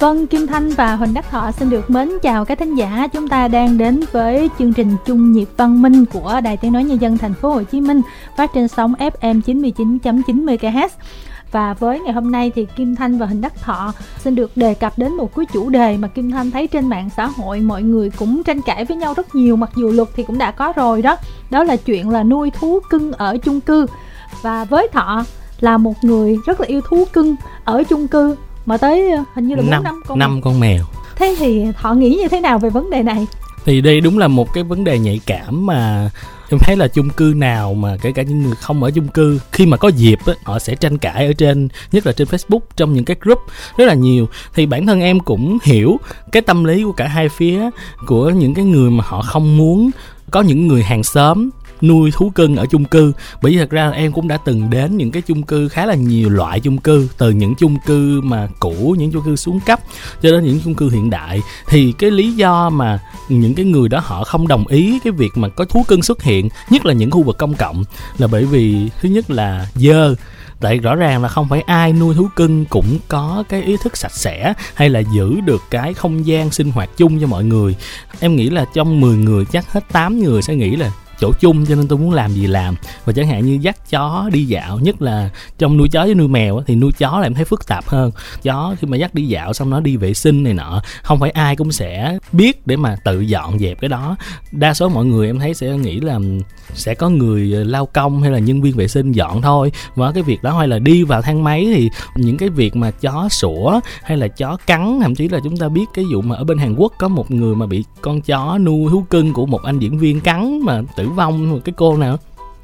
Vâng, Kim Thanh và Huỳnh Đắc Thọ xin được mến chào các thính giả. Chúng ta đang đến với chương trình Chung nhịp văn minh của Đài Tiếng nói nhân dân thành phố Hồ Chí Minh phát trên sóng FM 99.9 MHz. Và với ngày hôm nay thì Kim Thanh và Huỳnh Đắc Thọ xin được đề cập đến một cái chủ đề mà Kim Thanh thấy trên mạng xã hội mọi người cũng tranh cãi với nhau rất nhiều mặc dù luật thì cũng đã có rồi đó. Đó là chuyện là nuôi thú cưng ở chung cư. Và với Thọ là một người rất là yêu thú cưng ở chung cư mà tới ờ, hình như là bốn năm con năm con mèo. Thế thì họ nghĩ như thế nào về vấn đề này? Thì đây đúng là một cái vấn đề nhạy cảm mà em thấy là chung cư nào mà kể cả những người không ở chung cư khi mà có dịp á, họ sẽ tranh cãi ở trên nhất là trên Facebook trong những cái group rất là nhiều. Thì bản thân em cũng hiểu cái tâm lý của cả hai phía của những cái người mà họ không muốn có những người hàng xóm nuôi thú cưng ở chung cư. Bởi vì thật ra em cũng đã từng đến những cái chung cư, khá là nhiều loại chung cư, từ những chung cư mà cũ, những chung cư xuống cấp, cho đến những chung cư hiện đại. Thì cái lý do mà những cái người đó họ không đồng ý cái việc mà có thú cưng xuất hiện, nhất là những khu vực công cộng, là bởi vì thứ nhất là dơ. Tại rõ ràng là không phải ai nuôi thú cưng cũng có cái ý thức sạch sẽ hay là giữ được cái không gian sinh hoạt chung cho mọi người. Em nghĩ là trong 10 người, chắc hết 8 người sẽ nghĩ là chỗ chung, cho nên tôi muốn làm gì làm. Và chẳng hạn như dắt chó đi dạo, nhất là trong nuôi chó với nuôi mèo thì nuôi chó là em thấy phức tạp hơn. Chó khi mà dắt đi dạo xong nó đi vệ sinh này nọ, không phải ai cũng sẽ biết để mà tự dọn dẹp cái đó. Đa số mọi người em thấy sẽ nghĩ là sẽ có người ờ, lao công hay là nhân viên vệ sinh dọn thôi. Và cái việc đó hay là đi vào thang máy thì những cái việc mà chó sủa hay là chó cắn, thậm chí là chúng ta biết cái vụ mà ở bên Hàn Quốc có một người mà bị con chó nuôi thú cưng của một anh diễn viên cắn mà tử vong một cái cô nào.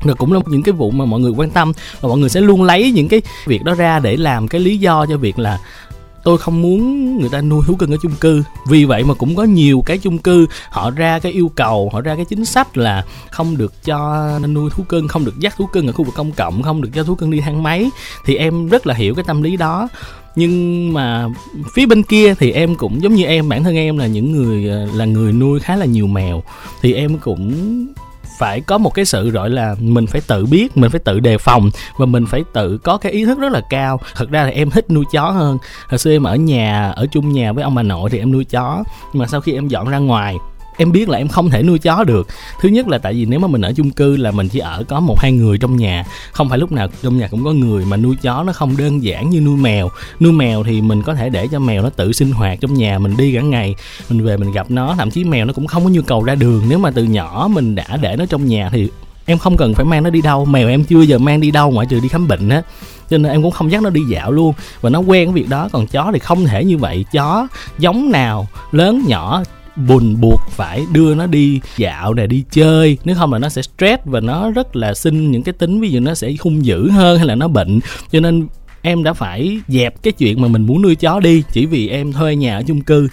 Rồi cũng là những cái vụ mà mọi người quan tâm và mọi người sẽ luôn lấy những cái việc đó ra để làm cái lý do cho việc là tôi không muốn người ta nuôi thú cưng ở chung cư. Vì vậy mà cũng có nhiều cái chung cư, họ ra cái yêu cầu, họ ra cái chính sách là không được cho nuôi thú cưng, không được dắt thú cưng ở khu vực công cộng, không được cho thú cưng đi thang máy. Thì em rất là hiểu cái tâm lý đó. Nhưng mà phía bên kia thì em cũng giống như em, bản thân em là những người ờ, là người nuôi khá là nhiều mèo. Thì em cũng phải có một cái sự, gọi là, mình phải tự biết, mình phải tự đề phòng và mình phải tự có cái ý thức rất là cao. Thật ra là em thích nuôi chó hơn. Hồi xưa em ở nhà, ở chung nhà với ông bà nội thì em nuôi chó, nhưng mà sau khi em dọn ra ngoài em biết là em không thể nuôi chó được. Thứ nhất là tại vì nếu mà mình ở chung cư là mình chỉ ở có một, hai người trong nhà. Không phải lúc nào trong nhà cũng có người mà nuôi chó nó không đơn giản như nuôi mèo. Nuôi mèo thì mình có thể để cho mèo nó tự sinh hoạt trong nhà mình đi cả ngày. Mình về mình gặp nó, thậm chí mèo nó cũng không có nhu cầu ra đường. Nếu mà từ nhỏ mình đã để nó trong nhà thì em không cần phải mang nó đi đâu. Mèo em chưa giờ mang đi đâu, ngoại trừ đi khám bệnh á. Cho nên em cũng không dắt nó đi dạo luôn. Và nó quen cái việc đó, còn chó thì không thể như vậy. Chó giống nào, lớn, nhỏ buồn buộc phải đưa nó đi dạo này đi chơi. Nếu không là nó sẽ stress và nó rất là sinh những cái tính, ví dụ nó sẽ hung dữ hơn hay là nó bệnh. Cho nên em đã phải dẹp cái chuyện mà mình muốn nuôi chó đi, chỉ vì em thuê nhà ở chung cư.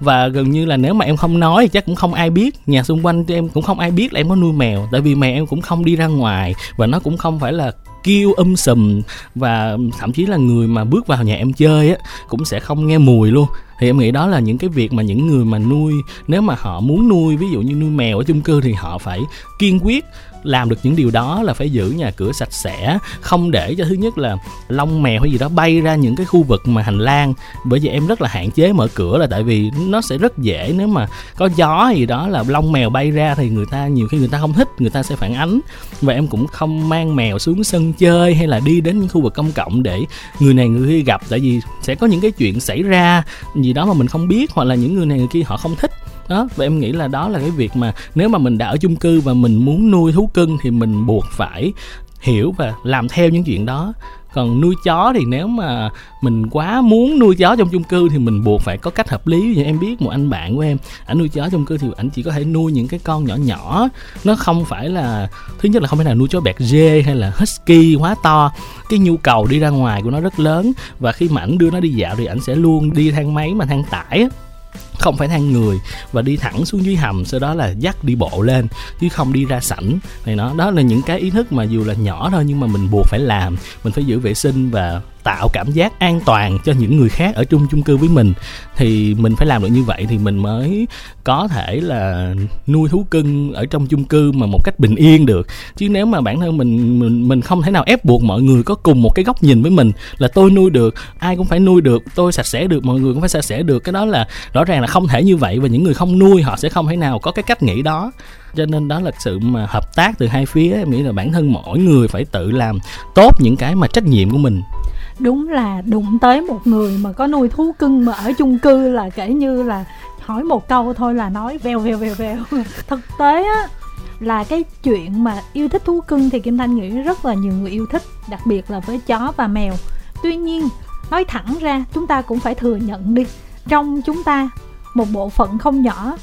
Và gần như là nếu mà em không nói thì chắc cũng không ai biết. Nhà xung quanh em cũng không ai biết là em có nuôi mèo, tại vì mèo em cũng không đi ra ngoài và nó cũng không phải là kêu um sùm. Và thậm chí là người mà bước vào nhà em chơi á, cũng sẽ không nghe mùi luôn thì em nghĩ đó là những cái việc mà những người mà nuôi, nếu mà họ muốn nuôi, ví dụ như nuôi mèo ở chung cư thì họ phải kiên quyết làm được những điều đó là phải giữ nhà cửa sạch sẽ, không để cho thứ nhất là lông mèo hay gì đó bay ra những cái khu vực mà hành lang. Bởi vì em rất là hạn chế mở cửa là tại vì nó sẽ rất dễ, nếu mà có gió gì đó là lông mèo bay ra thì người ta, nhiều khi người ta không thích, người ta sẽ phản ánh. Và em cũng không mang mèo xuống sân chơi hay là đi đến những khu vực công cộng để người này người kia gặp, tại vì sẽ có những cái chuyện xảy ra gì đó mà mình không biết, hoặc là những người này, người kia họ không thích. Đó, và em nghĩ là đó là cái việc mà nếu mà mình đã ở chung cư và mình muốn nuôi thú cưng thì mình buộc phải hiểu và làm theo những chuyện đó còn nuôi chó thì nếu mà mình quá muốn nuôi chó trong chung cư thì mình buộc phải có cách hợp lý. Như em biết một anh bạn của em, ảnh nuôi chó trong cư thì ảnh chỉ có thể nuôi những cái con nhỏ nhỏ. Nó không phải là, thứ nhất là không phải là nuôi chó bẹt dê hay là husky quá to. Cái nhu cầu đi ra ngoài của nó rất lớn và khi mà ảnh đưa nó đi dạo thì ảnh sẽ luôn đi thang máy mà thang tải không phải thang người và đi thẳng xuống dưới hầm, sau đó là dắt đi bộ lên, chứ không đi ra sảnh này nó đó là những cái ý thức mà dù là nhỏ thôi nhưng mà mình buộc phải làm. Mình phải giữ vệ sinh và tạo cảm giác an toàn cho những người khác ở chung chung cư với mình. Thì mình phải làm được như vậy thì mình mới có thể là nuôi thú cưng ở trong chung cư mà một cách bình yên được. Chứ nếu mà bản thân mình mình mình không thể nào ép buộc mọi người có cùng một cái góc nhìn với mình là tôi nuôi được, ai cũng phải nuôi được, tôi sạch sẽ được, mọi người cũng phải sạch sẽ được. Cái đó là rõ ràng là không thể như vậy và những người không nuôi họ sẽ không thể nào có cái cách nghĩ đó. Cho nên đó là sự mà hợp tác từ hai phía, em nghĩ là bản thân mỗi người phải tự làm tốt những cái mà trách nhiệm của mình đúng là đụng tới một người mà có nuôi thú cưng mà ở chung cư là kể như là hỏi một câu thôi là nói vèo vèo vèo vèo thực tế á, là cái chuyện mà yêu thích thú cưng thì kim thanh nghĩ rất là nhiều người yêu thích, đặc biệt là với chó và mèo. Tuy nhiên, nói thẳng ra, chúng ta cũng phải thừa nhận đi. Trong chúng ta, một bộ phận không nhỏ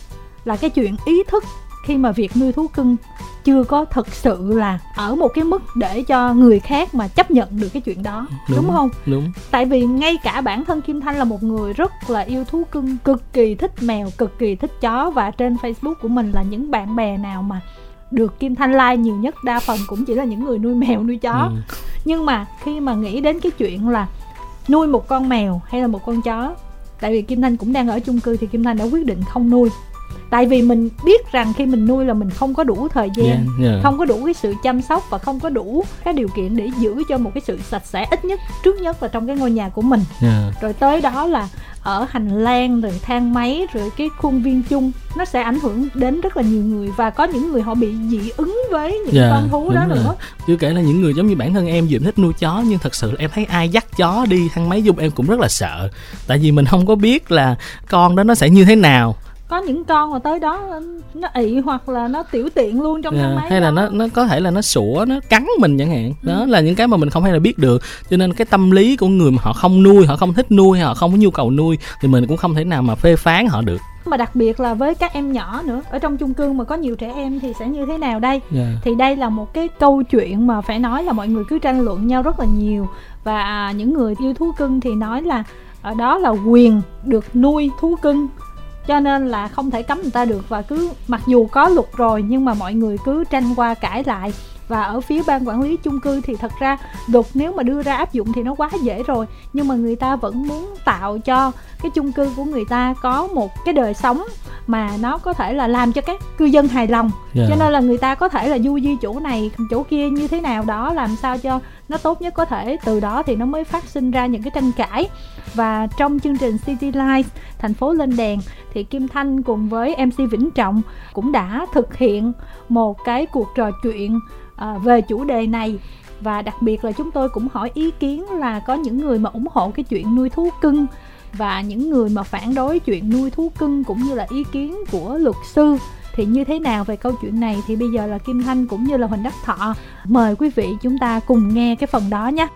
là cái chuyện ý thức khi mà việc nuôi thú cưng chưa có thực sự là ở một cái mức để cho người khác mà chấp nhận được cái chuyện đó đúng, đúng không? đúng. Tại vì ngay cả bản thân kim thanh là một người rất là yêu thú cưng cực kỳ thích mèo cực kỳ thích chó và trên facebook của mình là những bạn bè nào mà được kim thanh like nhiều nhất đa phần cũng chỉ là những người nuôi mèo nuôi chó. Ừ. nhưng mà khi mà nghĩ đến cái chuyện là nuôi một con mèo hay là một con chó tại vì kim thanh cũng đang ở chung cư thì kim thanh đã quyết định không nuôi tại vì mình biết rằng khi mình nuôi là mình không có đủ thời gian yeah, yeah. không có đủ cái sự chăm sóc và không có đủ cái điều kiện để giữ cho một cái sự sạch sẽ ít nhất trước nhất là trong cái ngôi nhà của mình yeah. rồi tới đó là ở hành lang rồi thang máy rồi cái khuôn viên chung nó sẽ ảnh hưởng đến rất là nhiều người và có những người họ bị dị ứng với những yeah, con thú đó rồi. nữa chưa kể là những người giống như bản thân em dùm thích nuôi chó nhưng thật sự em thấy ai dắt chó đi thang máy dung em cũng rất là sợ tại vì mình không có biết là con đó nó sẽ như thế nào có những con mà tới đó nó ị hoặc là nó tiểu tiện luôn trong yeah, thang máy hay đó. là nó nó có thể là nó sủa nó cắn mình chẳng hạn đó ừ. là những cái mà mình không hay là biết được cho nên cái tâm lý của người mà họ không nuôi họ không thích nuôi họ không có nhu cầu nuôi thì mình cũng không thể nào mà phê phán họ được mà đặc biệt là với các em nhỏ nữa ở trong chung cư mà có nhiều trẻ em thì sẽ như thế nào đây yeah. thì đây là một cái câu chuyện mà phải nói là mọi người cứ tranh luận nhau rất là nhiều và những người yêu thú cưng thì nói là ở đó là quyền được nuôi thú cưng cho nên là không thể cấm người ta được và cứ mặc dù có luật rồi nhưng mà mọi người cứ tranh qua cãi lại. Và ở phía ban quản lý chung cư thì thật ra luật nếu mà đưa ra áp dụng thì nó quá dễ rồi. Nhưng mà người ta vẫn muốn tạo cho cái chung cư của người ta có một cái đời sống mà nó có thể là làm cho các cư dân hài lòng. Yeah. cho nên là người ta có thể là du di chỗ này chỗ kia như thế nào đó làm sao cho nó tốt nhất có thể, từ đó thì nó mới phát sinh ra những cái tranh cãi. Và trong chương trình City Life thành phố lên đèn, thì Kim Thanh cùng với MC Vĩnh Trọng cũng đã thực hiện một cái cuộc trò chuyện à, về chủ đề này. Và đặc biệt là chúng tôi cũng hỏi ý kiến là có những người mà ủng hộ cái chuyện nuôi thú cưng. Và những người mà phản đối chuyện nuôi thú cưng cũng như là ý kiến của luật sư thì như thế nào về câu chuyện này thì bây giờ là Kim Thanh cũng như là Huỳnh Đắc Thọ, mời quý vị chúng ta cùng nghe cái phần đó nhé.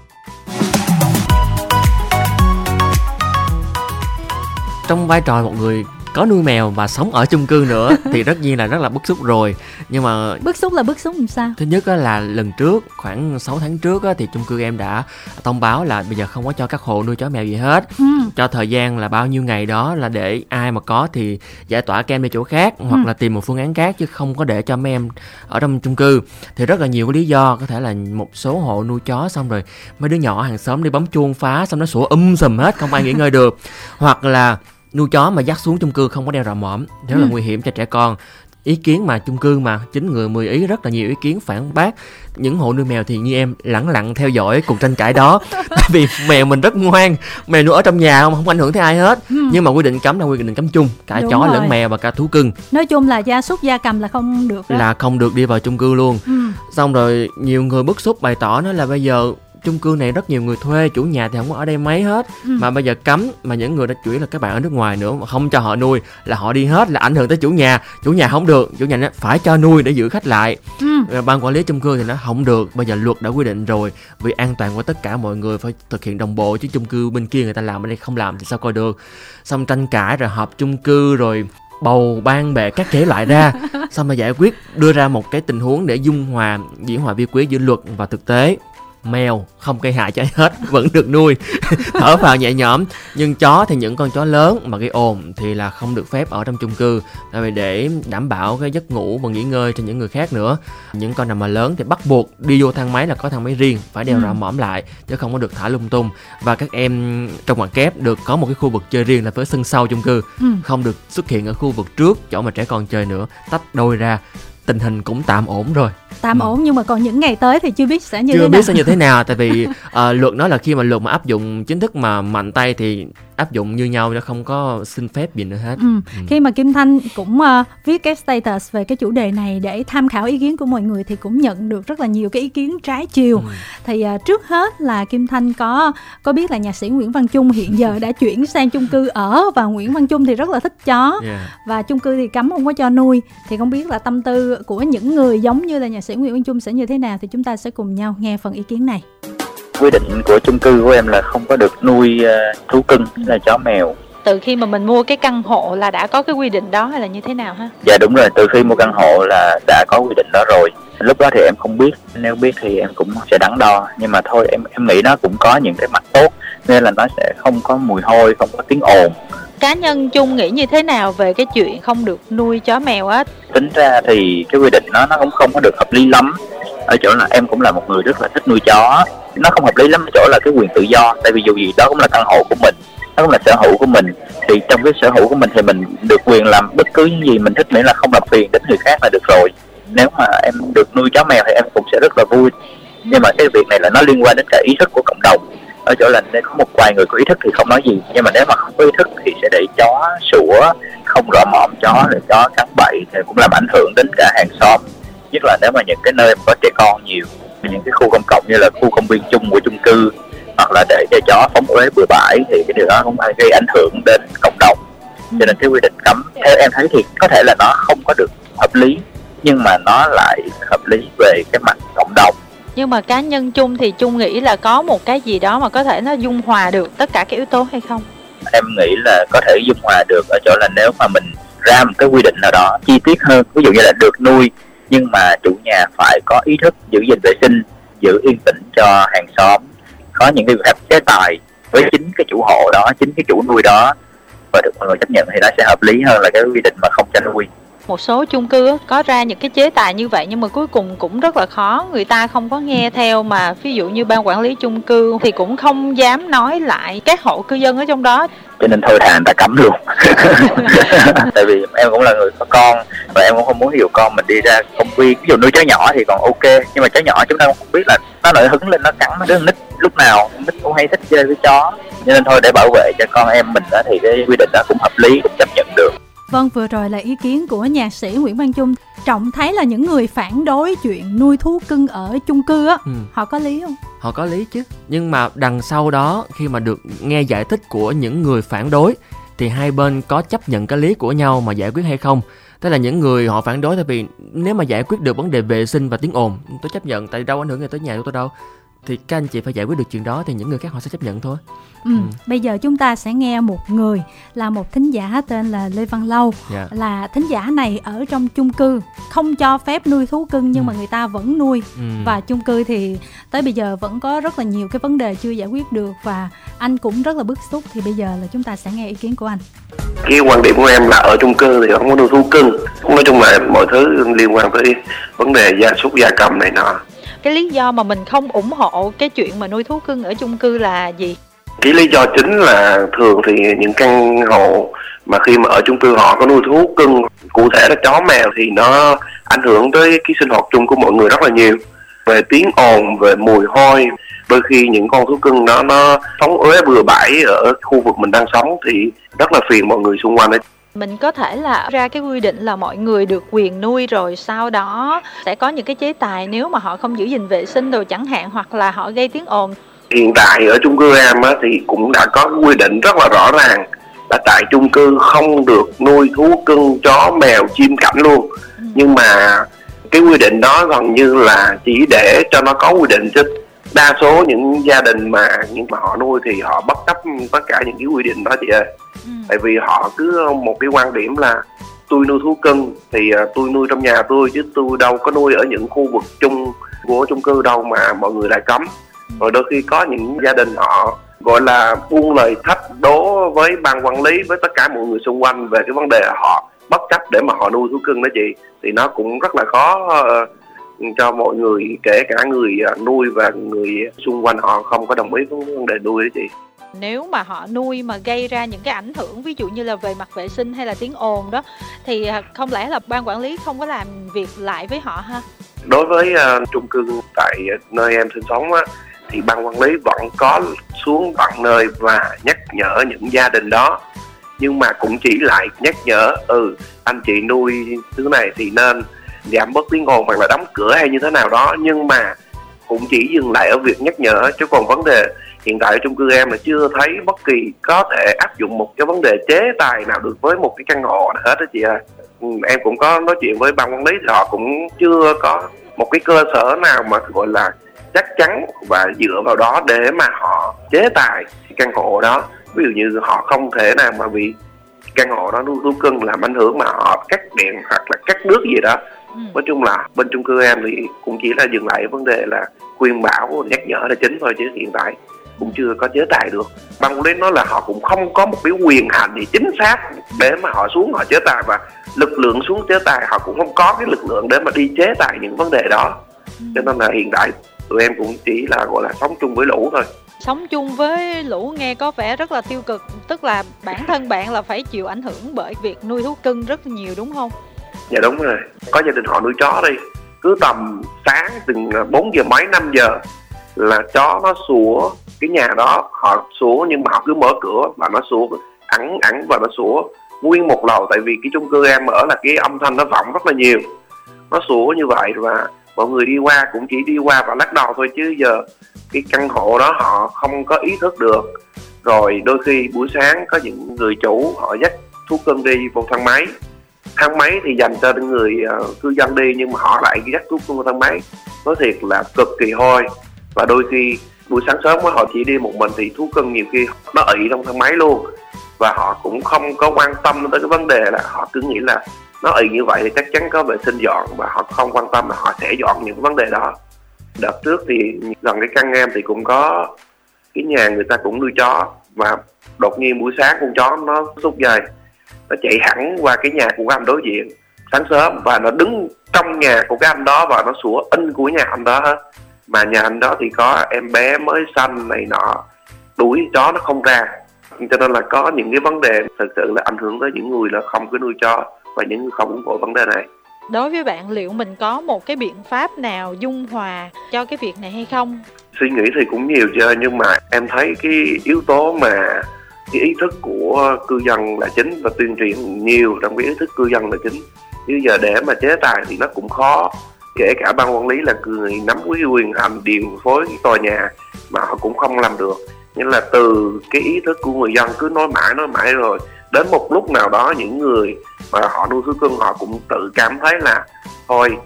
Trong vai trò một người có nuôi mèo và sống ở chung cư nữa thì tất nhiên là rất là bức xúc rồi. Nhưng mà bức xúc là bức xúc làm sao? Thứ nhất là lần trước khoảng 6 tháng trước thì chung cư em đã thông báo là bây giờ không có cho các hộ nuôi chó mèo gì hết. Ừ. cho thời gian là bao nhiêu ngày đó là để ai mà có thì giải tỏa kem đi chỗ khác ừ. hoặc là tìm một phương án khác chứ không có để cho mấy em ở trong chung cư. Thì rất là nhiều cái lý do có thể là một số hộ nuôi chó xong rồi mấy đứa nhỏ hàng xóm đi bấm chuông phá xong nó sủa um sùm hết không ai nghỉ ngơi được. Hoặc là nuôi chó mà dắt xuống chung cư không có đeo rào mõm rất là ừ. nguy hiểm cho trẻ con ý kiến mà chung cư mà chín người mười ý rất là nhiều ý kiến phản bác những hộ nuôi mèo thì như em lẳng lặng theo dõi cuộc tranh cãi đó tại vì mèo mình rất ngoan mèo nuôi ở trong nhà không không ảnh hưởng tới ai hết ừ. nhưng mà quy định cấm là quy định cấm chung cả Đúng chó rồi. lẫn mèo và cả thú cưng nói chung là gia súc gia cầm là không được đó. là không được đi vào chung cư luôn ừ. xong rồi nhiều người bức xúc bày tỏ nói là bây giờ chung cư này rất nhiều người thuê chủ nhà thì không có ở đây mấy hết. Ừ. mà bây giờ cấm mà những người đã chủ yếu là các bạn ở nước ngoài nữa mà không cho họ nuôi là họ đi hết là ảnh hưởng tới chủ nhà. Chủ nhà không được chủ nhà nó phải cho nuôi để giữ khách lại. Ừ. ban quản lý chung cư thì nó không được bây giờ luật đã quy định rồi. Vì an toàn của tất cả mọi người phải thực hiện đồng bộ chứ chung cư bên kia người ta làm ở đây không làm thì sao coi được. Xong tranh cãi rồi họp chung cư rồi bầu ban bè các thể loại ra. Xong rồi giải quyết đưa ra một cái tình huống để dung hòa diễn hòa vi quý giữa luật và thực tế mèo không gây hại cho ai hết vẫn được nuôi thở vào nhẹ nhõm nhưng chó thì những con chó lớn mà gây ồn thì là không được phép ở trong chung cư tại vì để đảm bảo cái giấc ngủ và nghỉ ngơi cho những người khác nữa những con nào mà lớn thì bắt buộc đi vô thang máy là có thang máy riêng phải đeo ừ. rào mõm lại chứ không có được thả lung tung và các em trong ngoặc kép được có một cái khu vực chơi riêng là với sân sau chung cư ừ. không được xuất hiện ở khu vực trước chỗ mà trẻ con chơi nữa tách đôi ra tình hình cũng tạm ổn rồi tạm ừ. ổn nhưng mà còn những ngày tới thì chưa biết sẽ như chưa thế biết nào. sẽ như thế nào tại vì uh, luật nói là khi mà luật mà áp dụng chính thức mà mạnh tay thì áp dụng như nhau nó không có xin phép gì nữa hết ừ. Ừ. khi mà kim thanh cũng uh, viết cái status về cái chủ đề này để tham khảo ý kiến của mọi người thì cũng nhận được rất là nhiều cái ý kiến trái chiều ừ. thì uh, trước hết là kim thanh có có biết là nhạc sĩ nguyễn văn trung hiện giờ đã chuyển sang chung cư ở và nguyễn văn trung thì rất là thích chó yeah. và chung cư thì cấm không có cho nuôi thì không biết là tâm tư của những người giống như là nhạc sĩ nguyễn văn trung sẽ như thế nào thì chúng ta sẽ cùng nhau nghe phần ý kiến này quy định của chung cư của em là không có được nuôi uh, thú cưng là chó mèo. Từ khi mà mình mua cái căn hộ là đã có cái quy định đó hay là như thế nào ha? Dạ đúng rồi. Từ khi mua căn hộ là đã có quy định đó rồi. Lúc đó thì em không biết. Nếu biết thì em cũng sẽ đắn đo. Nhưng mà thôi em em nghĩ nó cũng có những cái mặt tốt. Nên là nó sẽ không có mùi hôi không có tiếng ồn. Cá nhân chung nghĩ như thế nào về cái chuyện không được nuôi chó mèo á? Tính ra thì cái quy định nó nó cũng không có được hợp lý lắm ở chỗ là em cũng là một người rất là thích nuôi chó. Nó không hợp lý lắm ở chỗ là cái quyền tự do, tại vì dù gì đó cũng là căn hộ của mình, nó cũng là sở hữu của mình. Thì trong cái sở hữu của mình thì mình được quyền làm bất cứ những gì mình thích, miễn là không làm phiền đến người khác là được rồi. Nếu mà em được nuôi chó mèo thì em cũng sẽ rất là vui. Nhưng mà cái việc này là nó liên quan đến cả ý thức của cộng đồng. Ở chỗ là nếu có một vài người có ý thức thì không nói gì. Nhưng mà nếu mà không có ý thức thì sẽ để chó sủa, không rõ mõm chó, rồi chó cắn bậy thì cũng làm ảnh hưởng đến cả hàng xóm nhất là nếu mà những cái nơi mà có trẻ con nhiều những cái khu công cộng như là khu công viên chung của chung cư hoặc là để cho chó phóng uế bừa bãi thì cái điều đó cũng gây ảnh hưởng đến cộng đồng. Cho nên cái quy định cấm theo em thấy thì có thể là nó không có được hợp lý nhưng mà nó lại hợp lý về cái mặt cộng đồng. Nhưng mà cá nhân chung thì chung nghĩ là có một cái gì đó mà có thể nó dung hòa được tất cả các yếu tố hay không? Em nghĩ là có thể dung hòa được ở chỗ là nếu mà mình ra một cái quy định nào đó chi tiết hơn ví dụ như là được nuôi nhưng mà chủ nhà phải có ý thức giữ gìn vệ sinh, giữ yên tĩnh cho hàng xóm, có những cái phép chế tài với chính cái chủ hộ đó, chính cái chủ nuôi đó. Và được mọi người chấp nhận thì nó sẽ hợp lý hơn là cái quy định mà không cho nuôi một số chung cư có ra những cái chế tài như vậy nhưng mà cuối cùng cũng rất là khó. Người ta không có nghe theo mà ví dụ như ban quản lý chung cư thì cũng không dám nói lại các hộ cư dân ở trong đó. Cho nên thôi thà ta cấm luôn. Tại vì em cũng là người có con và em cũng không muốn hiểu con mình đi ra công viên. Ví dụ nuôi chó nhỏ thì còn ok, nhưng mà chó nhỏ chúng ta cũng không biết là nó lại hứng lên nó cắn, nó đứa nít lúc nào, nít cũng hay thích chơi với chó. Cho nên thôi để bảo vệ cho con em mình đó thì cái quy định đó cũng hợp lý, cũng chấp nhận được. Vâng, vừa rồi là ý kiến của nhạc sĩ Nguyễn Văn Trung. Trọng thấy là những người phản đối chuyện nuôi thú cưng ở chung cư á, ừ. họ có lý không? Họ có lý chứ. Nhưng mà đằng sau đó khi mà được nghe giải thích của những người phản đối thì hai bên có chấp nhận cái lý của nhau mà giải quyết hay không? Tức là những người họ phản đối tại vì nếu mà giải quyết được vấn đề vệ sinh và tiếng ồn, tôi chấp nhận tại đâu ảnh hưởng tới nhà của tôi đâu thì các anh chị phải giải quyết được chuyện đó thì những người khác họ sẽ chấp nhận thôi ừ. ừ. bây giờ chúng ta sẽ nghe một người là một thính giả tên là lê văn lâu yeah. Dạ. là thính giả này ở trong chung cư không cho phép nuôi thú cưng nhưng ừ. mà người ta vẫn nuôi ừ. và chung cư thì tới bây giờ vẫn có rất là nhiều cái vấn đề chưa giải quyết được và anh cũng rất là bức xúc thì bây giờ là chúng ta sẽ nghe ý kiến của anh cái quan điểm của em là ở chung cư thì không có nuôi thú cưng nói chung là mọi thứ liên quan tới vấn đề gia súc gia cầm này nọ cái lý do mà mình không ủng hộ cái chuyện mà nuôi thú cưng ở chung cư là gì? Cái lý do chính là thường thì những căn hộ mà khi mà ở chung cư họ có nuôi thú cưng, cụ thể là chó, mèo thì nó ảnh hưởng tới cái sinh hoạt chung của mọi người rất là nhiều. Về tiếng ồn, về mùi hôi, đôi khi những con thú cưng đó nó sống uế bừa bãi ở khu vực mình đang sống thì rất là phiền mọi người xung quanh. đấy mình có thể là ra cái quy định là mọi người được quyền nuôi rồi sau đó sẽ có những cái chế tài nếu mà họ không giữ gìn vệ sinh đồ chẳng hạn hoặc là họ gây tiếng ồn. Hiện tại ở chung cư em á, thì cũng đã có quy định rất là rõ ràng là tại chung cư không được nuôi thú cưng chó mèo chim cảnh luôn. Ừ. nhưng mà cái quy định đó gần như là chỉ để cho nó có quy định chứ. Đa số những gia đình mà những mà họ nuôi thì họ bất chấp tất cả những cái quy định đó chị ơi ừ. tại vì họ cứ một cái quan điểm là tôi nuôi thú cưng thì uh, tôi nuôi trong nhà tôi chứ tôi đâu có nuôi ở những khu vực chung của chung cư đâu mà mọi người lại cấm. Rồi đôi khi có những gia đình họ gọi là buông lời thách đố với ban quản lý với tất cả mọi người xung quanh về cái vấn đề họ bất chấp để mà họ nuôi thú cưng đó chị thì nó cũng rất là khó uh, cho mọi người kể cả người ờ, nuôi và người xung quanh họ không có đồng ý với vấn đề nuôi đó chị nếu mà họ nuôi mà gây ra những cái ảnh hưởng ví dụ như là về mặt vệ sinh hay là tiếng ồn đó thì à, không lẽ là ban quản lý không có làm việc lại với họ ha? Đối với uh, chung cư tại nơi em sinh sống á thì ban quản lý vẫn có xuống tận nơi và nhắc nhở những gia đình đó. Nhưng mà cũng chỉ lại nhắc nhở ừ anh chị nuôi thứ này thì nên giảm bớt tiếng ồn hoặc là đóng cửa hay như thế nào đó. Nhưng mà cũng chỉ dừng lại ở việc nhắc nhở chứ còn vấn đề hiện tại ở chung cư em là chưa thấy bất kỳ có thể áp dụng một cái vấn đề chế tài nào được với một cái căn hộ nào hết đó chị ơi ừ, em cũng có nói chuyện với ban quản lý thì họ cũng chưa có một cái cơ sở nào mà gọi là chắc chắn và dựa vào đó để mà họ chế tài căn hộ đó. Ví dụ như họ không thể nào mà bị căn hộ đó nuôi thú cưng làm ảnh hưởng mà họ cắt điện hoặc là cắt nước gì đó. Ừ. nói chung là bên chung cư em thì cũng chỉ là dừng lại vấn đề là khuyên bảo nhắc nhở là chính thôi chứ hiện tại cũng chưa có chế tài được. Quản lý nói là họ cũng không có một cái quyền hành gì chính xác để mà họ xuống họ chế tài và lực lượng xuống chế tài họ cũng không có cái lực lượng để mà đi chế tài những vấn đề đó. Cho nên là hiện tại tụi em cũng chỉ là gọi là sống chung với lũ thôi. Sống chung với lũ nghe có vẻ rất là tiêu cực tức là bản thân bạn là phải chịu ảnh hưởng bởi việc nuôi thú cưng rất nhiều đúng không? Dạ đúng rồi. Có gia đình họ nuôi chó đi. Cứ tầm sáng từ 4 giờ mấy 5 giờ là chó nó sủa cái nhà đó họ sủa nhưng mà họ cứ mở cửa và nó sủa ẩn ẩn và nó sủa nguyên một lầu tại vì cái chung cư em ở là cái âm thanh nó vọng rất là nhiều. Nó sủa như vậy và mọi người đi qua cũng chỉ đi qua và lắc đầu thôi chứ giờ cái căn hộ đó họ không có ý thức được. Rồi đôi khi buổi sáng có những người chủ họ dắt thuốc cưng đi vô thang máy. Thang máy thì dành cho người uh, cư dân đi nhưng mà họ lại dắt thuốc cưng vô thang máy. Nói thiệt là cực kỳ hôi và đôi khi buổi sáng sớm họ chỉ đi một mình thì thú cưng nhiều khi nó ị trong thang máy luôn. Và họ cũng không có quan tâm tới cái vấn đề là họ cứ nghĩ là nó ị như vậy thì chắc chắn có vệ sinh dọn và họ không quan tâm là họ sẽ dọn những vấn đề đó. Đợt trước thì gần cái căn em thì cũng có cái nhà người ta cũng nuôi chó và đột nhiên buổi sáng con chó nó xúc dày nó chạy hẳn qua cái nhà của anh đối diện sáng sớm và nó đứng trong nhà của cái anh đó và nó sủa in của nhà anh đó hết mà nhà anh đó thì có em bé mới xanh này nọ. Đuổi chó nó không ra. Cho nên là có những cái vấn đề thực sự là ảnh hưởng tới những người là không có nuôi chó và những người không ủng hộ vấn đề này. Đối với bạn liệu mình có một cái biện pháp nào dung hòa cho cái việc này hay không? Suy nghĩ thì cũng nhiều chứ nhưng mà em thấy cái yếu tố mà cái ý thức của cư dân là chính và tuyên truyền nhiều trong cái ý thức cư dân là chính. Bây giờ để mà chế tài thì nó cũng khó kể cả ban quản lý là người nắm cái quyền hành điều phối cái tòa nhà mà họ cũng không làm được. Nên là từ cái ý thức của người dân cứ nói mãi nói mãi rồi, đến một lúc nào đó những người mà họ nuôi thú cưng, họ cũng tự cảm thấy là, thôi,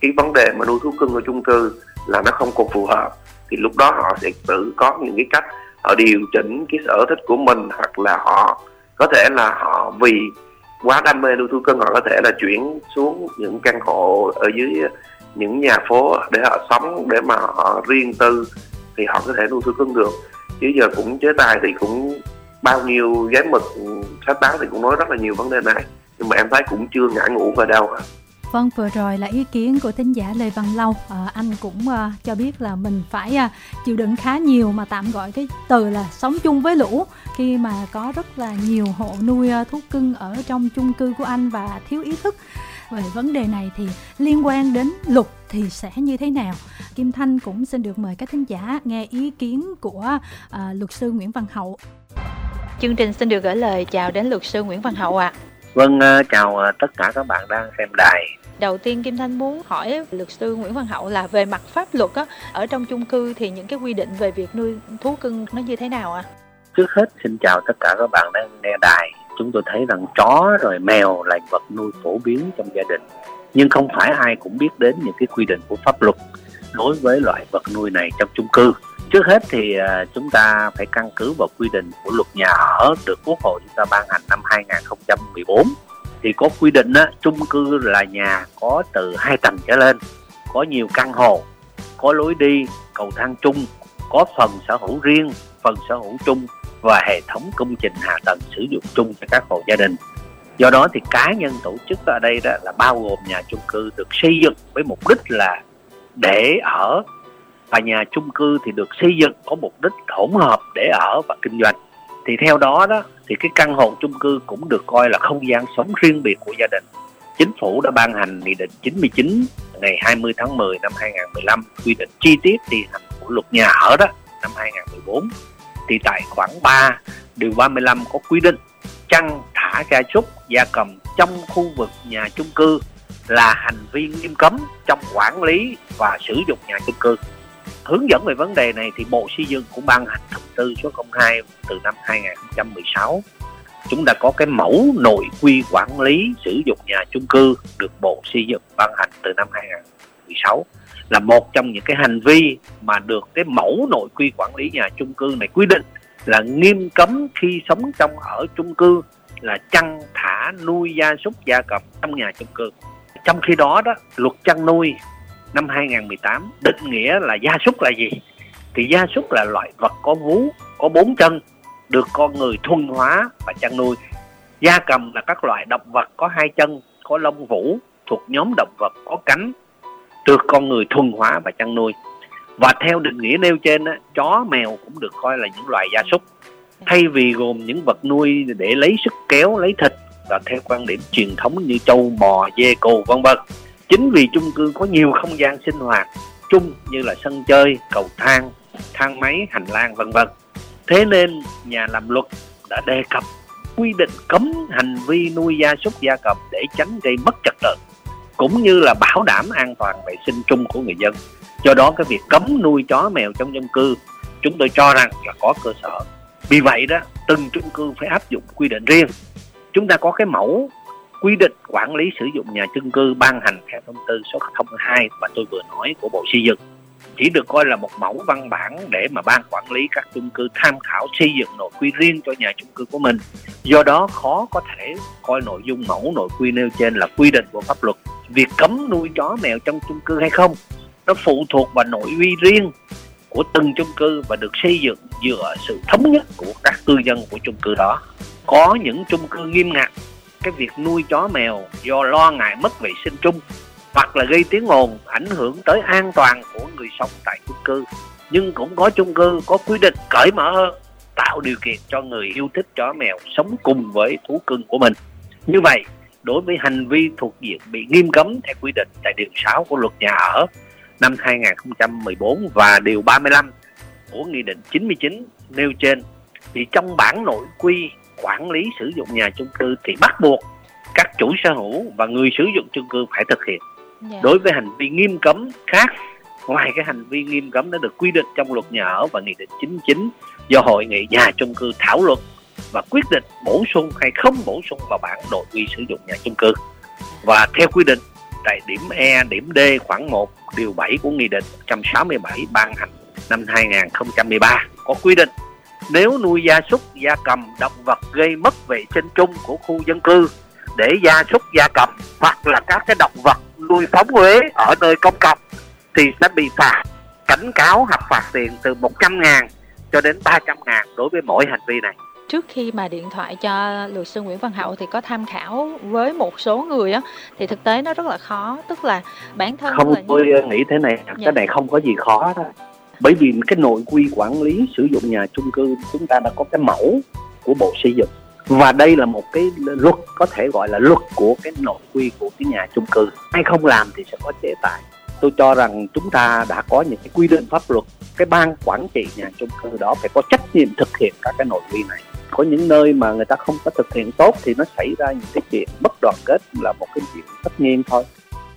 cái vấn đề mà nuôi thú cưng ở chung cư là nó không còn phù hợp. Thì lúc đó họ sẽ tự có những cái cách, họ điều chỉnh cái sở thích của mình hoặc là họ, có thể là họ vì quá đam mê nuôi thu cưng họ có thể là chuyển xuống những căn hộ ở dưới những nhà phố để họ sống, để mà họ riêng tư thì họ có thể nuôi thu cưng được. Chứ giờ cũng chế tài thì cũng bao nhiêu giấy mực, sách báo thì cũng nói rất là nhiều vấn đề này. Nhưng mà em thấy cũng chưa ngã ngủ vào đâu Vâng, vừa rồi là ý kiến của thính giả Lê Văn Lâu. À, anh cũng à, cho biết là mình phải à, chịu đựng khá nhiều mà tạm gọi cái từ là sống chung với lũ khi mà có rất là nhiều hộ nuôi à, thú cưng ở trong chung cư của anh và thiếu ý thức về vấn đề này thì liên quan đến luật thì sẽ như thế nào Kim Thanh cũng xin được mời các thính giả nghe ý kiến của à, luật sư Nguyễn Văn Hậu chương trình xin được gửi lời chào đến luật sư Nguyễn Văn Hậu ạ à. Vâng, chào ờ, tất cả các bạn đang xem đài. Đầu tiên Kim Thanh muốn hỏi luật sư Nguyễn Văn Hậu là về mặt pháp luật á, ở trong chung cư thì những cái quy định về việc nuôi thú cưng nó như thế nào ạ? À? Trước hết xin chào tất cả các bạn đang nghe đài. Chúng tôi thấy rằng chó rồi mèo là vật nuôi phổ biến trong gia đình. Nhưng không phải ai cũng biết đến những cái quy định của pháp luật đối với loại vật nuôi này trong chung cư trước hết thì à, chúng ta phải căn cứ vào quy định của luật nhà ở được quốc hội chúng ta ban hành năm 2014 thì có quy định á, chung cư là nhà có từ hai tầng trở lên có nhiều căn hộ có lối đi cầu thang chung có phần sở hữu riêng phần sở hữu chung và hệ thống công trình hạ tầng sử dụng chung cho các hộ gia đình. Do đó thì cá nhân tổ chức ở đây đó là bao gồm nhà chung cư được xây dựng với mục đích là để ở và nhà chung cư thì được xây dựng có mục đích hỗn hợp để ở và kinh doanh thì theo đó đó, thì cái căn hộ chung cư cũng được coi là không gian sống riêng biệt của gia đình chính phủ đã ban hành nghị định 99 ngày 20 tháng 10 năm 2015 quy định chi tiết thi hành của luật nhà ở đó năm 2014 thì tại khoản 3 điều 35 có quy định chăn thả gia súc gia cầm trong khu vực nhà chung cư là hành vi nghiêm cấm trong quản lý và sử dụng nhà chung cư. Hướng dẫn về vấn đề này thì Bộ Xây dựng cũng ban hành thông tư số 02 từ năm 2016. Chúng ta có cái mẫu nội quy quản lý sử dụng nhà chung cư được Bộ Xây dựng ban hành từ năm 2016 là một trong những cái hành vi mà được cái mẫu nội quy quản lý nhà chung cư này quy định là nghiêm cấm khi sống trong ở chung cư là chăn thả nuôi gia súc gia cầm trong nhà chung cư trong khi đó đó, luật chăn nuôi năm 2018 định nghĩa là gia súc là gì? Thì gia súc là loại vật có vú có bốn chân được con người thuần hóa và chăn nuôi. Gia cầm là các loại động vật có hai chân có lông vũ thuộc nhóm động vật có cánh được con người thuần hóa và chăn nuôi. Và theo định nghĩa nêu trên á, chó mèo cũng được coi là những loài gia súc thay vì gồm những vật nuôi để lấy sức kéo lấy thịt và theo quan điểm truyền thống như trâu bò dê cừu vân vân chính vì chung cư có nhiều không gian sinh hoạt chung như là sân chơi, cầu thang thang máy, hành lang, vân vân. Thế nên nhà làm luật đã đề cập quy định cấm hành vi nuôi gia súc gia cầm để tránh gây mất trật tự, cũng như là bảo đảm an toàn vệ sinh chung của người dân. Do đó cái việc cấm nuôi chó mèo trong dân cư, chúng tôi cho rằng là có cơ sở. Vì vậy đó, từng chung cư phải áp dụng quy định riêng. Chúng ta có cái mẫu quy định quản lý sử dụng nhà chung cư ban hành theo thông tư số 02 mà tôi vừa nói của Bộ Xây dựng. Chỉ được coi là một mẫu văn bản để mà ban quản lý các chung cư tham khảo xây dựng nội quy riêng cho nhà chung cư của mình. Do đó khó có thể coi nội dung mẫu nội quy nêu trên là quy định của pháp luật. Việc cấm nuôi chó mèo trong chung cư hay không, nó phụ thuộc vào nội quy riêng của từng chung cư và được xây dựng dựa sự thống nhất của các cư dân của chung cư đó. Có những chung cư nghiêm ngặt cái việc nuôi chó mèo do lo ngại mất vệ sinh chung, hoặc là gây tiếng ồn ảnh hưởng tới an toàn của người sống tại chung cư. Nhưng cũng có chung cư có quy định cởi mở hơn, tạo điều kiện cho người yêu thích chó mèo sống cùng với thú cưng của mình. Như vậy, đối với hành vi thuộc diện bị nghiêm cấm theo quy định tại điều 6 của luật nhà ở năm 2014 và điều 35 của Nghị định 99 nêu trên, thì trong bản nội quy quản lý sử dụng nhà chung cư thì bắt buộc các chủ sở hữu và người sử dụng chung cư phải thực hiện yeah. Dạ. đối với hành vi nghiêm cấm khác ngoài cái hành vi nghiêm cấm đã được quy định trong luật nhà ở và nghị định 99 do hội nghị nhà chung cư thảo luận và quyết định bổ sung hay không bổ sung vào bản nội quy sử dụng nhà chung cư và theo quy định tại điểm E, điểm D khoảng 1 điều 7 của Nghị định 167 ban hành năm 2013 có quy định nếu nuôi gia súc, gia cầm, động vật gây mất vệ sinh chung của khu dân cư để gia súc, gia cầm hoặc là các cái động vật nuôi phóng huế ở nơi công cộng thì sẽ bị phạt cảnh cáo hoặc phạt tiền từ 100 ngàn cho đến 300 ngàn đối với mỗi hành vi này. Trước khi mà điện thoại cho luật sư Nguyễn Văn Hậu thì có tham khảo với một số người á thì thực tế nó rất là khó. Tức là bản thân không là tôi như... nghĩ thế này dạ. cái này không có gì khó đó bởi vì cái nội quy quản lý sử dụng nhà chung cư, chúng ta đã có cái mẫu của bộ xây dựng. Và đây là một cái luật, có thể gọi là luật của cái nội quy của cái nhà chung cư. Ai không làm thì sẽ có chế tài. Tôi cho rằng chúng ta đã có những cái quy định pháp luật. Cái ban quản trị nhà chung cư đó phải có trách nhiệm thực hiện các cái nội quy này. Có những nơi mà người ta không có thực hiện tốt thì nó xảy ra những cái chuyện bất đoàn kết là một cái chuyện tất nhiên thôi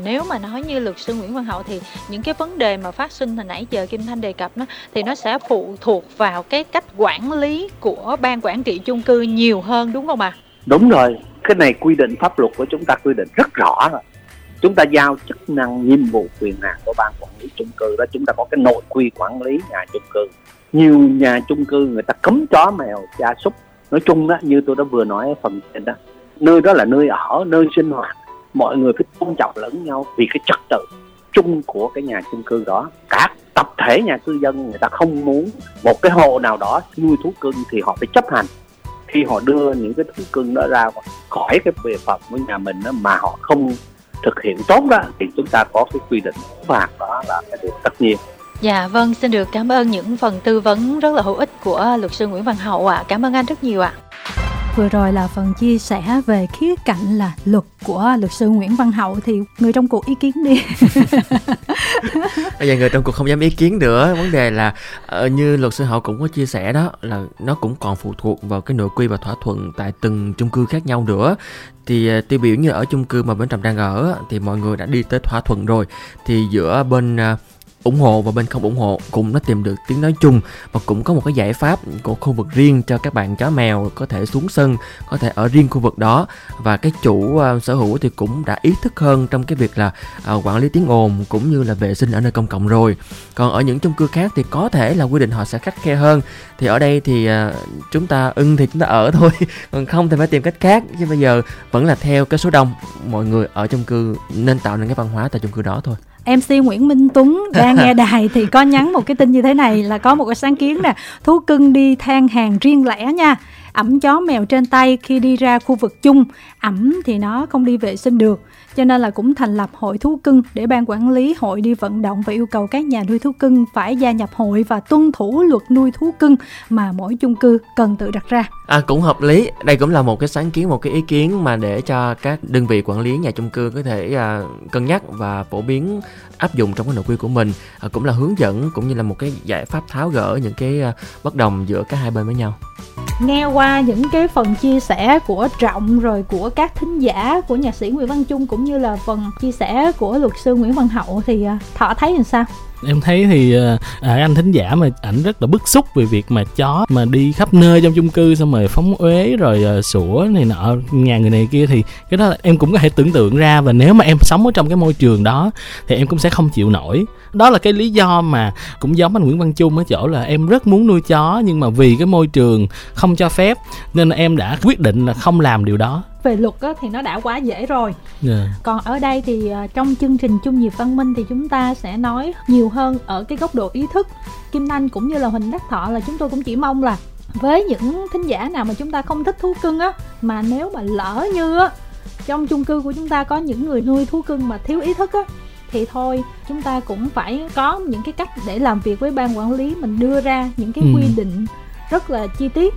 nếu mà nói như luật sư Nguyễn Văn Hậu thì những cái vấn đề mà phát sinh hồi nãy giờ Kim Thanh đề cập nó thì nó sẽ phụ thuộc vào cái cách quản lý của ban quản trị chung cư nhiều hơn đúng không ạ? À? Đúng rồi, cái này quy định pháp luật của chúng ta quy định rất rõ rồi. Chúng ta giao chức năng nhiệm vụ quyền hạn của ban quản lý chung cư đó chúng ta có cái nội quy quản lý nhà chung cư. Nhiều nhà chung cư người ta cấm chó mèo gia súc nói chung đó như tôi đã vừa nói ở phần trên đó nơi đó là nơi ở nơi sinh hoạt mọi người phải tôn trọng lẫn nhau vì cái trật tự chung của cái nhà chung cư đó cả tập thể nhà cư dân người ta không muốn một cái hộ nào đó nuôi thú cưng thì họ phải chấp hành khi họ đưa những cái thú cưng đó ra khỏi cái bề phẩm của nhà mình đó, mà họ không thực hiện tốt đó thì chúng ta có cái quy định phạt đó là cái điều tất nhiên Dạ vâng, xin được cảm ơn những phần tư vấn rất là hữu ích của luật sư Nguyễn Văn Hậu ạ. À. Cảm ơn anh rất nhiều ạ. À. Vừa rồi là phần chia sẻ về khía cạnh là luật của luật sư Nguyễn Văn Hậu thì người trong cuộc ý kiến đi. Bây giờ người trong cuộc không dám ý kiến nữa. Vấn đề là ờ, như luật sư Hậu cũng có chia sẻ đó, là nó cũng còn phụ thuộc vào cái nội quy và thỏa thuận tại từng chung cư khác nhau nữa thì ờ, tiêu biểu như ở chung cư mà bên trầm đang ở, thì mọi người đã đi tới thỏa thuận rồi thì giữa bên ờ, ủng hộ và bên không ủng hộ cũng đã tìm được tiếng nói chung và cũng có một cái giải pháp của khu vực riêng cho các bạn chó mèo có thể xuống sân có thể ở riêng khu vực đó. Và cái chủ uh, sở hữu thì cũng đã ý thức hơn trong cái việc là uh, quản lý tiếng ồn cũng như là vệ sinh ở nơi công cộng rồi. Còn ở những chung cư khác thì có thể là quy định họ sẽ khắc khe hơn. Thì ở đây thì uh, chúng ta ưng thì chúng ta ở thôi còn không thì phải tìm cách khác. Chứ bây giờ vẫn là theo cái số đông mọi người ở chung cư nên tạo nên cái văn hóa tại chung cư đó thôi. MC Nguyễn Minh Tuấn đang nghe đài thì có nhắn một cái tin như thế này là có một cái sáng kiến nè. Thú cưng đi than hàng riêng lẻ nha ẩm chó mèo trên tay khi đi ra khu vực chung ẩm thì nó không đi vệ sinh được cho nên là cũng thành lập hội thú cưng để ban quản lý hội đi vận động và yêu cầu các nhà nuôi thú cưng phải gia nhập hội và tuân thủ luật nuôi thú cưng mà mỗi chung cư cần tự đặt ra. À cũng hợp lý. Đây cũng là một cái sáng kiến, một cái ý kiến mà để cho các đơn vị quản lý nhà chung cư có thể à, cân nhắc và phổ biến áp dụng trong cái nội quy của mình à, cũng là hướng dẫn cũng như là một cái giải pháp tháo gỡ những cái à, bất đồng giữa các hai bên với nhau nghe qua những cái phần chia sẻ của trọng rồi của các thính giả, của nhạc sĩ Nguyễn Văn Trung cũng như là phần chia sẻ của luật sư Nguyễn Văn Hậu thì à, thọ thấy làm sao? Em thấy thì ờ, à, anh thính giả mà ảnh rất là bức xúc về việc mà chó mà đi khắp nơi trong chung cư xong rồi phóng uế rồi à, sủa này nọ nhà người này kia thì cái đó em cũng có thể tưởng tượng ra và nếu mà em sống ở trong cái môi trường đó thì em cũng sẽ không chịu nổi. Đó là cái lý do mà cũng giống anh Nguyễn Văn Trung ở chỗ là em rất muốn nuôi chó nhưng mà vì cái môi trường không cho phép nên em đã quyết định là không làm điều đó về luật á, thì nó đã quá dễ rồi yeah. Dạ. còn ở đây thì uh, trong chương trình chung nhịp văn minh thì chúng ta sẽ nói nhiều hơn ở cái góc độ ý thức kim anh cũng như là huỳnh đắc thọ là chúng tôi cũng chỉ mong là với những thính giả nào mà chúng ta không thích thú cưng á mà nếu mà lỡ như á trong chung cư của chúng ta có những người nuôi thú cưng mà thiếu ý thức á thì thôi chúng ta cũng phải có những cái cách để làm việc với ban quản lý mình đưa ra những cái ừ. quy định rất là chi tiết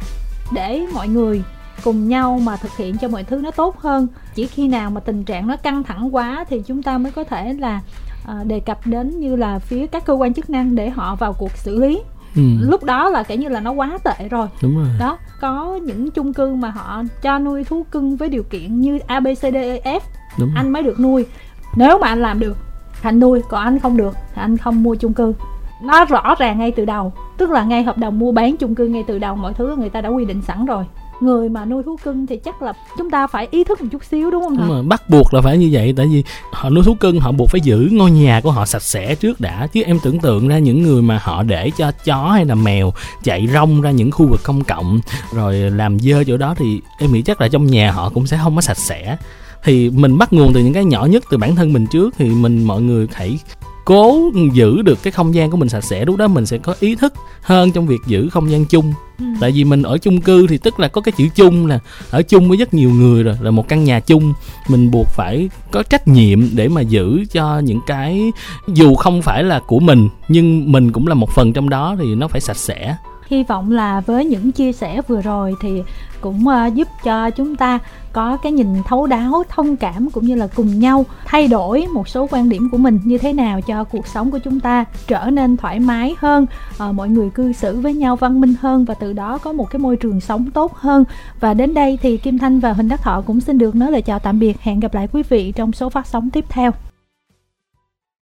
để mọi người cùng nhau mà thực hiện cho mọi thứ nó tốt hơn. Chỉ khi nào mà tình trạng nó căng thẳng quá thì chúng ta mới có thể là uh, đề cập đến như là phía các cơ quan chức năng để họ vào cuộc xử lý. Ừ. lúc đó là kể như là nó quá tệ rồi. Đúng rồi. Đó có những chung cư mà họ cho nuôi thú cưng với điều kiện như a b c d e f. Đúng anh rồi. mới được nuôi. Nếu mà anh làm được anh nuôi còn anh không được thì anh không mua chung cư. Nó rõ ràng ngay từ đầu tức là ngay hợp đồng mua bán chung cư ngay từ đầu mọi thứ người ta đã quy định sẵn rồi người mà nuôi thú cưng thì chắc là chúng ta phải ý thức một chút xíu đúng không đúng? Rồi, bắt buộc là phải như vậy tại vì họ nuôi thú cưng họ buộc phải giữ ngôi nhà của họ sạch sẽ trước đã chứ em tưởng tượng ra những người mà họ để cho chó hay là mèo chạy rong ra những khu vực công cộng rồi làm dơ chỗ đó thì em nghĩ chắc là trong nhà họ cũng sẽ không có sạch sẽ thì mình bắt nguồn từ những cái nhỏ nhất từ bản thân mình trước thì mình mọi người hãy cố giữ được cái không gian của mình sạch sẽ lúc đó mình sẽ có ý thức hơn trong việc giữ không gian chung. Ừ. tại vì mình ở chung cư thì tức là có cái chữ chung là ở chung với rất nhiều người rồi là một căn nhà chung. Mình buộc phải có trách nhiệm để mà giữ cho những cái dù không phải là của mình nhưng mình cũng là một phần trong đó thì nó phải sạch sẽ hy vọng là với những chia sẻ vừa rồi thì cũng ờ, giúp cho chúng ta có cái nhìn thấu đáo, thông cảm cũng như là cùng nhau thay đổi một số quan điểm của mình như thế nào cho cuộc sống của chúng ta trở nên thoải mái hơn ờ, mọi người cư xử với nhau văn minh hơn và từ đó có một cái môi trường sống tốt hơn. Và đến đây thì kim thanh và huỳnh đắc thọ cũng xin được nói lời chào tạm biệt. Hẹn gặp lại quý vị trong số phát sóng tiếp theo.